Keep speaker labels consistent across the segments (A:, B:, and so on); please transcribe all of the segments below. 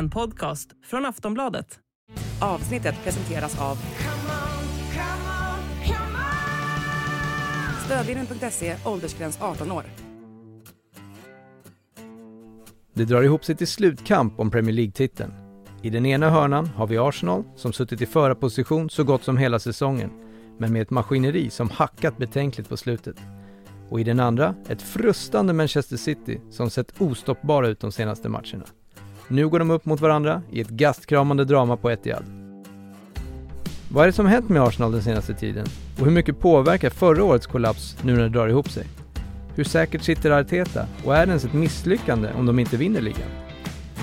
A: En podcast från Aftonbladet. Avsnittet presenteras av Stödvinnen.se, åldersgräns 18 år.
B: Det drar ihop sig till slutkamp om Premier League-titeln. I den ena hörnan har vi Arsenal som suttit i förarposition så gott som hela säsongen, men med ett maskineri som hackat betänkligt på slutet. Och i den andra ett frustande Manchester City som sett ostoppbara ut de senaste matcherna. Nu går de upp mot varandra i ett gastkramande drama på Etihad. Vad är det som hänt med Arsenal den senaste tiden? Och hur mycket påverkar förra årets kollaps nu när det drar ihop sig? Hur säkert sitter Arteta? Och är det ens ett misslyckande om de inte vinner ligan?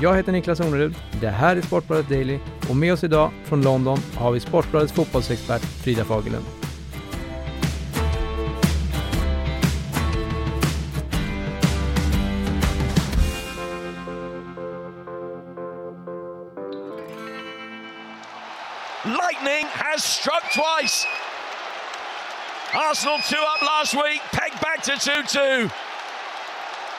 B: Jag heter Niklas Ornerud, det här är Sportbladet Daily och med oss idag från London har vi Sportbladets fotbollsexpert Frida Fagerlund.
C: Lightning has struck twice. Arsenal two up last week, pegged back to 2 2.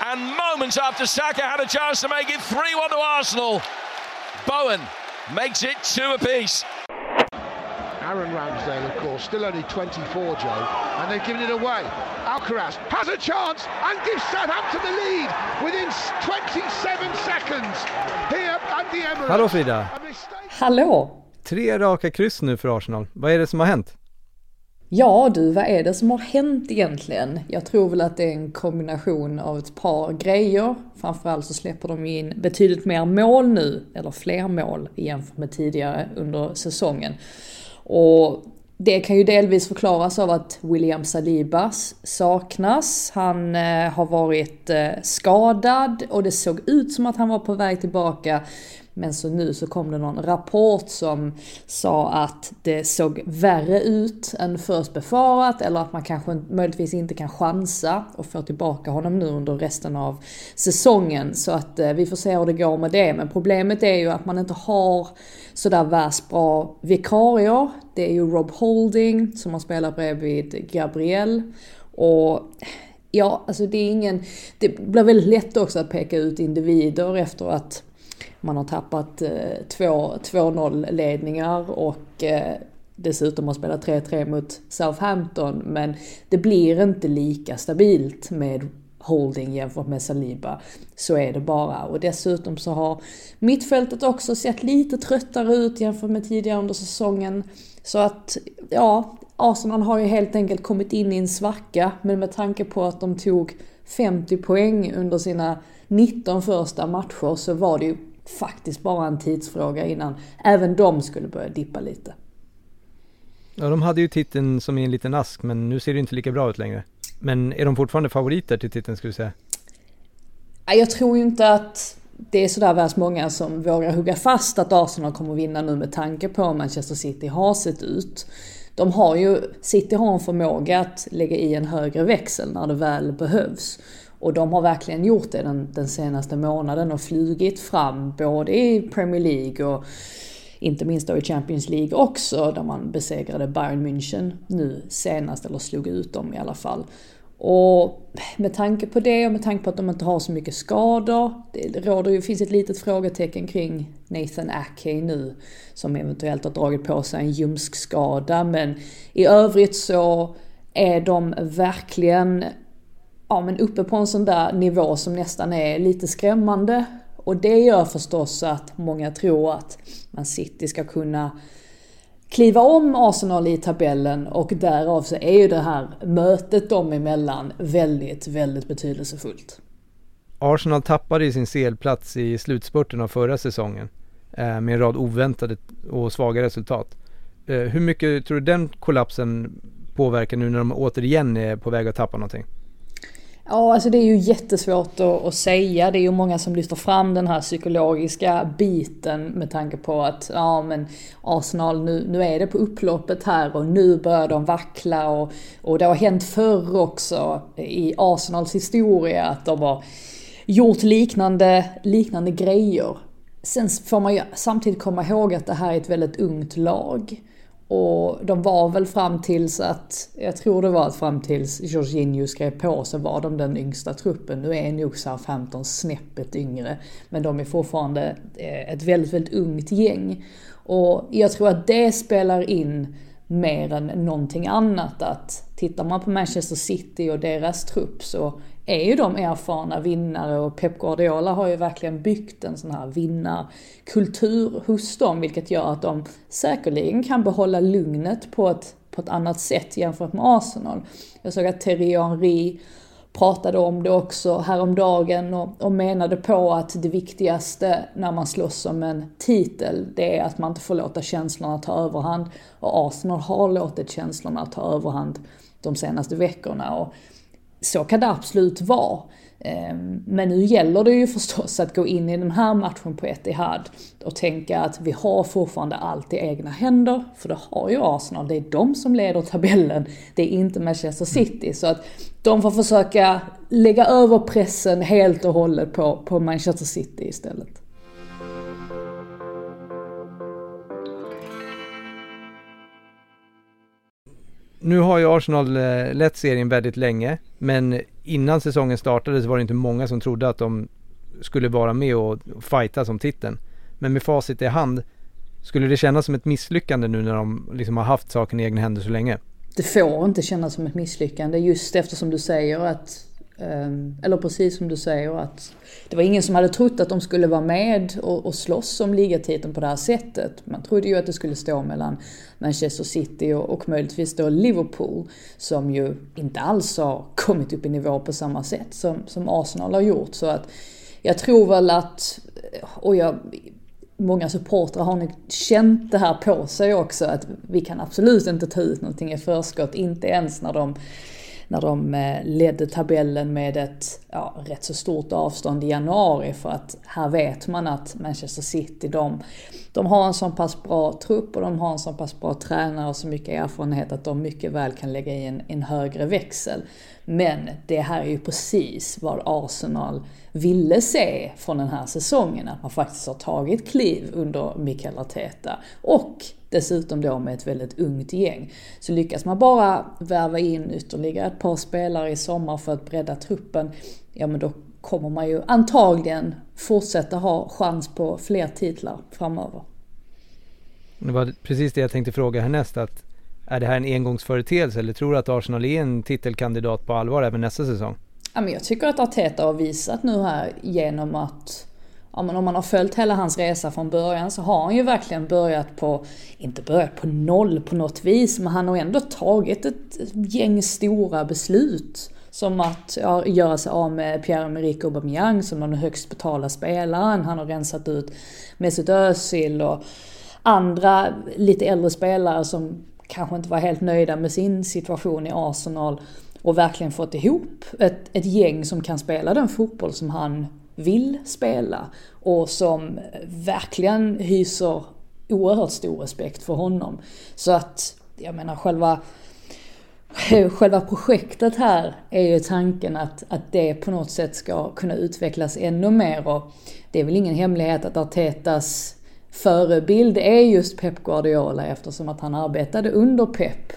C: And moments after Saka had a chance to make it 3 1 to Arsenal, Bowen makes it two apiece.
D: Aaron Ramsdale, of course, still only 24, Joe, and they've given it away. Alcaraz has a chance and gives Southampton the lead within 27 seconds here at the Emirates.
B: Hallå Frida!
D: A.
E: Hallå!
B: Tre raka kryss nu för Arsenal. Vad är det som har hänt?
E: Ja du, vad är det som har hänt egentligen? Jag tror väl att det är en kombination av ett par grejer. Framförallt så släpper de in betydligt mer mål nu, eller fler mål jämfört med tidigare under säsongen. Och det kan ju delvis förklaras av att William Saliba saknas. Han eh, har varit eh, skadad och det såg ut som att han var på väg tillbaka. Men så nu så kom det någon rapport som sa att det såg värre ut än först befarat eller att man kanske möjligtvis inte kan chansa och få tillbaka honom nu under resten av säsongen. Så att eh, vi får se hur det går med det. Men problemet är ju att man inte har sådär värst bra vikarier. Det är ju Rob Holding som har spelat bredvid Gabriel. Och ja, alltså det är ingen... Det blir väldigt lätt också att peka ut individer efter att man har tappat eh, 2-0 ledningar och eh, dessutom har spelat 3-3 mot Southampton. Men det blir inte lika stabilt med Holding jämfört med Saliba. Så är det bara. Och dessutom så har mittfältet också sett lite tröttare ut jämfört med tidigare under säsongen. Så att, ja, Arsenal har ju helt enkelt kommit in i en svacka. Men med tanke på att de tog 50 poäng under sina 19 första matcher så var det ju faktiskt bara en tidsfråga innan även de skulle börja dippa lite.
B: Ja, de hade ju titeln som i en liten ask, men nu ser det inte lika bra ut längre. Men är de fortfarande favoriter till titeln skulle du säga?
E: Jag tror ju inte att det är sådär värst många som vågar hugga fast att Arsenal kommer att vinna nu med tanke på hur Manchester City har sett ut. De har ju, City har en förmåga att lägga i en högre växel när det väl behövs. Och de har verkligen gjort det den, den senaste månaden och flugit fram både i Premier League och inte minst då i Champions League också, där man besegrade Bayern München nu senast, eller slog ut dem i alla fall. Och med tanke på det och med tanke på att de inte har så mycket skador, det råder ju, finns ett litet frågetecken kring Nathan Ake nu, som eventuellt har dragit på sig en ljumskskada, men i övrigt så är de verkligen ja, men uppe på en sån där nivå som nästan är lite skrämmande. Och det gör förstås att många tror att Man City ska kunna kliva om Arsenal i tabellen och därav så är ju det här mötet dem emellan väldigt, väldigt betydelsefullt.
B: Arsenal tappade ju sin CL-plats i slutspurten av förra säsongen eh, med en rad oväntade och svaga resultat. Eh, hur mycket tror du den kollapsen påverkar nu när de återigen är på väg att tappa någonting?
E: Ja, alltså det är ju jättesvårt att, att, säga. Det är ju många som lyfter fram den här psykologiska biten med tanke på att ja men Arsenal nu, nu är det på upploppet här och nu börjar de vackla och, och det har hänt förr också i Arsenals historia att de har gjort liknande, liknande grejer. Sen får man ju samtidigt komma ihåg att det här är ett väldigt ungt lag. Och de var väl fram tills att, jag tror det var att fram tills Jorginho skrev på så var de den yngsta truppen. Nu är nog Southampton snäppet yngre. Men de är fortfarande eh, ett väldigt, väldigt ungt gäng. Och jag tror att det spelar in mer än någonting annat. Att tittar man på Manchester City och deras trupp så är ju de erfarna vinnare och Pep Guardiola har ju verkligen byggt en sån här vinnarkultur hos dem vilket gör att de säkerligen kan behålla lugnet på ett, på ett annat sätt jämfört med Arsenal. Jag såg att Thierry Henry pratade om det också häromdagen och, och menade på att det viktigaste när man slåss om en titel, det är att man inte får låta känslorna ta överhand. Och Arsenal har låtit känslorna ta överhand de senaste veckorna. Och så kan det absolut vara. Ehm, men nu gäller det ju förstås att gå in i den här matchen på Etihad och tänka att vi har fortfarande allt i egna händer, för det har ju Arsenal. Det är de som leder tabellen, det är inte Manchester City. Så att de får försöka lägga över pressen helt och hållet på, på Manchester City istället.
B: Nu har ju Arsenal eh, lett serien väldigt länge, men innan säsongen startade så var det inte många som trodde att de skulle vara med och fighta som titeln. Men med facit i hand, skulle det kännas som ett misslyckande nu när de liksom har haft saken i egna händer så länge?
E: Det får inte kännas som ett misslyckande just eftersom du säger att Ehm, eller precis som du säger att det var ingen som hade trott att de skulle vara med och, och slåss om ligatiteln på det här sättet. Man trodde ju att det skulle stå mellan Manchester City och, och möjligtvis då Liverpool som ju inte alls har kommit upp i nivå på samma sätt som, som Arsenal har gjort. Så att jag tror väl att, och jag, många supportrar har nog känt det här på sig också att vi kan absolut inte ta ut någonting i förskott, inte ens när de när de eh, ledde tabellen med ett ja, rätt så stort avstånd i januari för att här vet man att Manchester City de, de har en så pass bra trupp och de har en så pass bra tränare och så mycket erfarenhet att de mycket väl kan lägga i en, en högre växel. Men det här är ju precis vad Arsenal ville se från den här säsongen, att man faktiskt har tagit kliv under Mikael Arteta. Och dessutom då med ett väldigt ungt gäng. Så lyckas man bara värva in ytterligare ett par spelare i sommar för att bredda truppen, ja men då kommer man ju antagligen fortsätta ha chans på fler titlar framöver.
B: Det var precis det jag tänkte fråga härnäst, att är det här en engångsföreteelse eller tror du att Arsenal är en titelkandidat på allvar även nästa säsong?
E: Ja, men jag tycker att Arteta har visat nu här genom att om man, om man har följt hela hans resa från början så har han ju verkligen börjat på, inte börjat på noll på något vis, men han har ändå tagit ett gäng stora beslut. Som att ja, göra sig av med Pierre-Emerick Aubameyang som den högst betalda spelaren. Han har rensat ut Mesut Özil och andra lite äldre spelare som kanske inte var helt nöjda med sin situation i Arsenal och verkligen fått ihop ett, ett gäng som kan spela den fotboll som han vill spela och som verkligen hyser oerhört stor respekt för honom. Så att, jag menar själva Själva projektet här är ju tanken att, att det på något sätt ska kunna utvecklas ännu mer och det är väl ingen hemlighet att Artetas förebild är just Pep Guardiola eftersom att han arbetade under Pep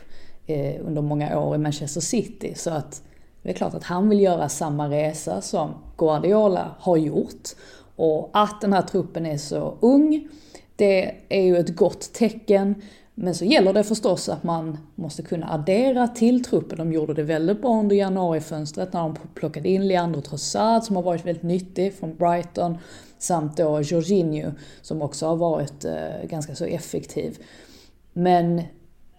E: eh, under många år i Manchester City. Så att det är klart att han vill göra samma resa som Guardiola har gjort. Och att den här truppen är så ung, det är ju ett gott tecken. Men så gäller det förstås att man måste kunna addera till truppen. De gjorde det väldigt bra under januarifönstret när de plockade in Leandro Trossard som har varit väldigt nyttig från Brighton. Samt då Jorginho som också har varit eh, ganska så effektiv. Men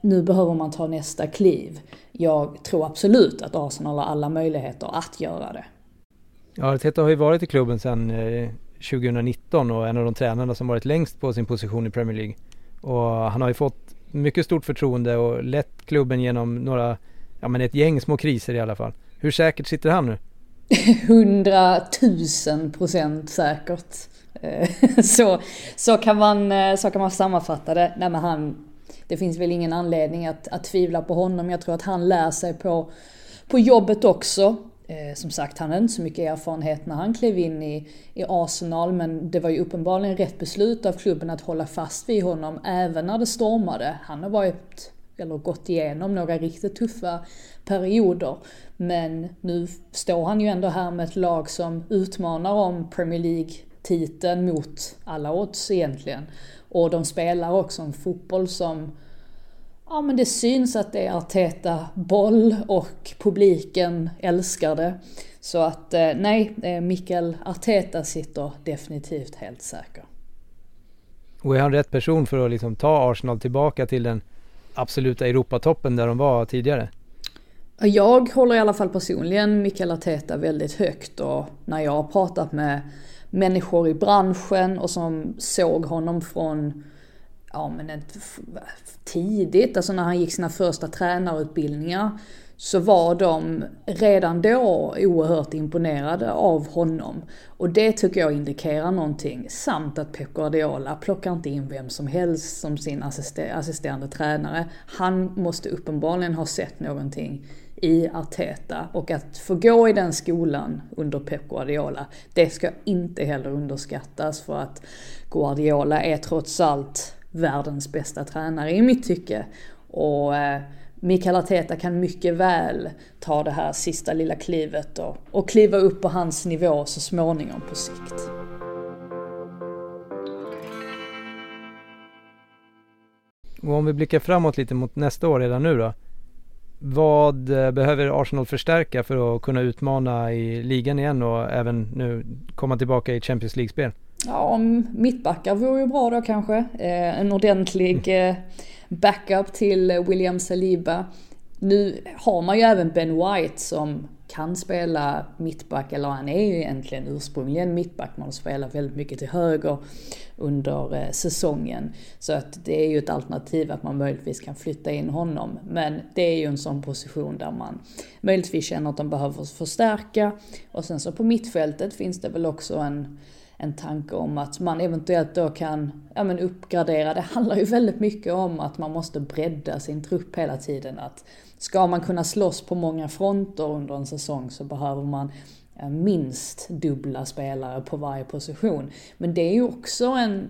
E: nu behöver man ta nästa kliv. Jag tror absolut att Arsenal har alla möjligheter att göra det.
B: Ja, Arteta har ju varit i klubben sedan 2019 eh, och en av de tränarna som varit längst på sin position i Premier League. Och han har ju fått mycket stort förtroende och lett klubben genom några, ja men ett gäng små kriser i alla fall. Hur säkert sitter han nu?
E: Hundratusen procent säkert. Eh, så, så, kan man, eh, så kan man sammanfatta det. Nej, men han, det finns väl ingen anledning att, att tvivla på honom. Jag tror att han lär sig på, på jobbet också. Eh, som sagt, han hade inte så mycket erfarenhet när han klev in i, i Arsenal, men det var ju uppenbarligen rätt beslut av klubben att hålla fast vid honom även när det stormade. Han har varit, eller gått igenom några riktigt tuffa perioder. Men nu står han ju ändå här med ett lag som utmanar om Premier League-titeln mot alla odds egentligen. Och de spelar också en fotboll som Ja men det syns att det är Arteta boll och publiken älskar det. Så att eh, nej, eh, Mikael Arteta sitter definitivt helt säker.
B: Och är han rätt person för att liksom ta Arsenal tillbaka till den absoluta Europatoppen där de var tidigare?
E: Jag håller i alla fall personligen Mikael Arteta väldigt högt och när jag har pratat med människor i branschen och som såg honom från ja men ett, tidigt, alltså när han gick sina första tränarutbildningar, så var de redan då oerhört imponerade av honom. Och det tycker jag indikerar någonting. Samt att Pep Guardiola plockar inte in vem som helst som sin assisterande tränare. Han måste uppenbarligen ha sett någonting i Arteta. Och att få gå i den skolan under Pep Guardiola, det ska inte heller underskattas för att Guardiola är trots allt världens bästa tränare i mitt tycke. Och eh, Mikael Arteta kan mycket väl ta det här sista lilla klivet och, och kliva upp på hans nivå så småningom på sikt.
B: Och om vi blickar framåt lite mot nästa år redan nu då. Vad eh, behöver Arsenal förstärka för att kunna utmana i ligan igen och även nu komma tillbaka i Champions League-spel?
E: Ja, mittbackar vore ju bra då kanske. Eh, en ordentlig eh, backup till William Saliba. Nu har man ju även Ben White som kan spela mittback, eller han är ju egentligen ursprungligen mittback, man har spelat väldigt mycket till höger under eh, säsongen. Så att det är ju ett alternativ att man möjligtvis kan flytta in honom. Men det är ju en sån position där man möjligtvis känner att de behöver förstärka. Och sen så på mittfältet finns det väl också en en tanke om att man eventuellt då kan ja, men uppgradera. Det handlar ju väldigt mycket om att man måste bredda sin trupp hela tiden. Att ska man kunna slåss på många fronter under en säsong så behöver man minst dubbla spelare på varje position. Men det är ju också en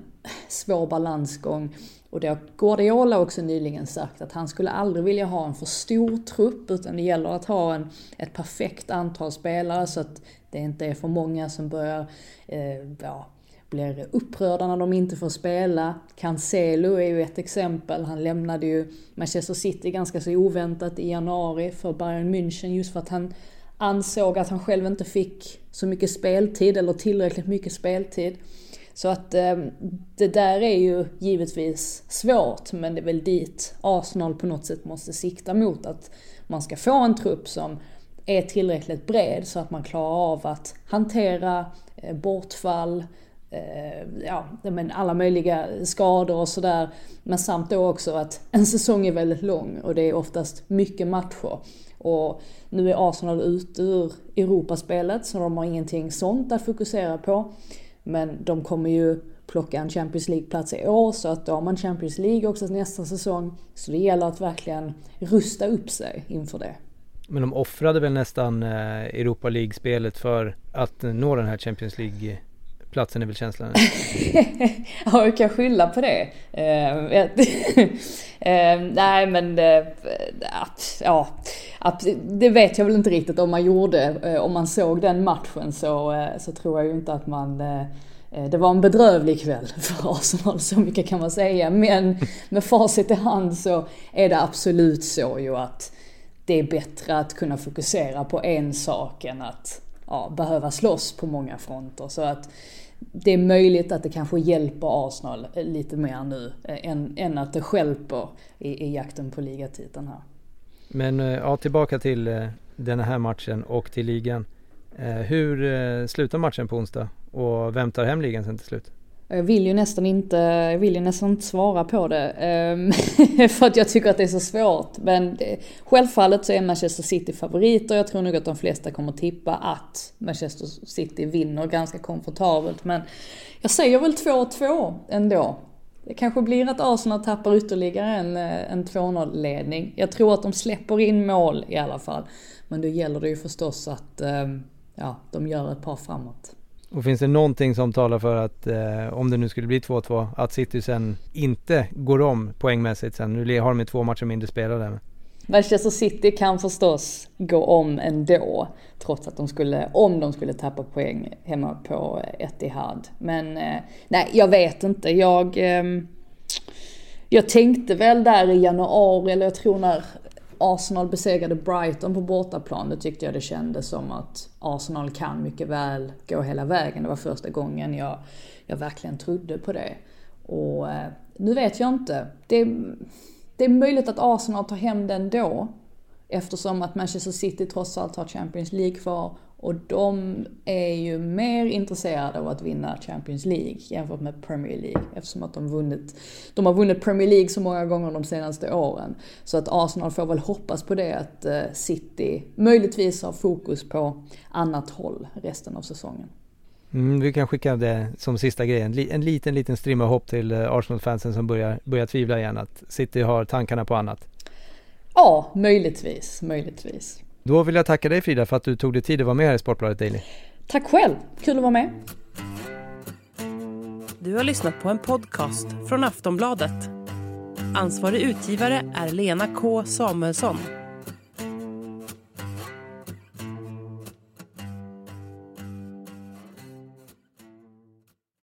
E: svår balansgång. Och det har Guardiola också nyligen sagt att han skulle aldrig vilja ha en för stor trupp utan det gäller att ha en, ett perfekt antal spelare så att det inte är för många som börjar, eh, ja, blir upprörda när de inte får spela. Cancelo är ju ett exempel. Han lämnade ju Manchester City ganska så oväntat i januari för Bayern München just för att han ansåg att han själv inte fick så mycket speltid eller tillräckligt mycket speltid. Så att eh, det där är ju givetvis svårt men det är väl dit Arsenal på något sätt måste sikta mot. Att man ska få en trupp som är tillräckligt bred så att man klarar av att hantera eh, bortfall, eh, ja, men alla möjliga skador och sådär. Men samt då också att en säsong är väldigt lång och det är oftast mycket matcher. Och nu är Arsenal ute ur Europaspelet så de har ingenting sånt att fokusera på. Men de kommer ju plocka en Champions League-plats i år så att då har man Champions League också nästa säsong. Så det gäller att verkligen rusta upp sig inför det.
B: Men de offrade väl nästan eh, Europa League-spelet för att eh, nå den här Champions League platsen är väl känslan?
E: ja, jag kan skylla på det. Eh, eh, nej men eh, ja, det vet jag väl inte riktigt om man gjorde. Om man såg den matchen så, så tror jag ju inte att man det var en bedrövlig kväll för Arsenal, så mycket kan man säga. Men med facit i hand så är det absolut så ju att det är bättre att kunna fokusera på en sak än att ja, behöva slåss på många fronter. Så att det är möjligt att det kanske hjälper Arsenal lite mer nu eh, än, än att det skälper i, i jakten på ligatiteln här.
B: Men eh, ja, tillbaka till eh, den här matchen och till ligan. Hur slutar matchen på onsdag och vem tar hem ligan sen till slut?
E: Jag vill ju nästan inte, jag vill ju nästan inte svara på det. Ehm, för att jag tycker att det är så svårt. Men självfallet så är Manchester City favoriter. Jag tror nog att de flesta kommer tippa att Manchester City vinner ganska komfortabelt. Men jag säger väl 2-2 ändå. Det kanske blir att Arsenal tappar ytterligare en, eh, en 2-0 ledning. Jag tror att de släpper in mål i alla fall. Men då gäller det ju förstås att ehm, ja, de gör ett par framåt.
B: Och finns det någonting som talar för att eh, om det nu skulle bli 2-2 att City sen inte går om poängmässigt sen? Nu har de ju två matcher mindre spelade.
E: Manchester City kan förstås gå om ändå. Trots att de skulle, om de skulle tappa poäng hemma på eh, Etihad. Men eh, nej, jag vet inte. Jag, eh, jag tänkte väl där i januari, eller jag tror när Arsenal besegrade Brighton på bortaplan, då tyckte jag det kändes som att Arsenal kan mycket väl gå hela vägen. Det var första gången jag, jag verkligen trodde på det. Och eh, nu vet jag inte. Det, det är möjligt att Arsenal tar hem den då. Eftersom att Manchester City trots allt har Champions League kvar. Och de är ju mer intresserade av att vinna Champions League jämfört med Premier League. Eftersom att de, vunnit, de har vunnit Premier League så många gånger de senaste åren. Så att Arsenal får väl hoppas på det att eh, City möjligtvis har fokus på annat håll resten av säsongen.
B: Mm, vi kan skicka det som sista grejen. En liten, liten strimma hopp till eh, Arsenal-fansen som börjar, börjar tvivla igen att City har tankarna på annat.
E: Ja, möjligtvis, möjligtvis.
B: Då vill jag tacka dig Frida för att du tog dig tid att vara med här i Sportbladet Daily.
E: Tack själv, kul att vara med.
A: Du har lyssnat på en podcast från Aftonbladet. Ansvarig utgivare är Lena K Samuelsson.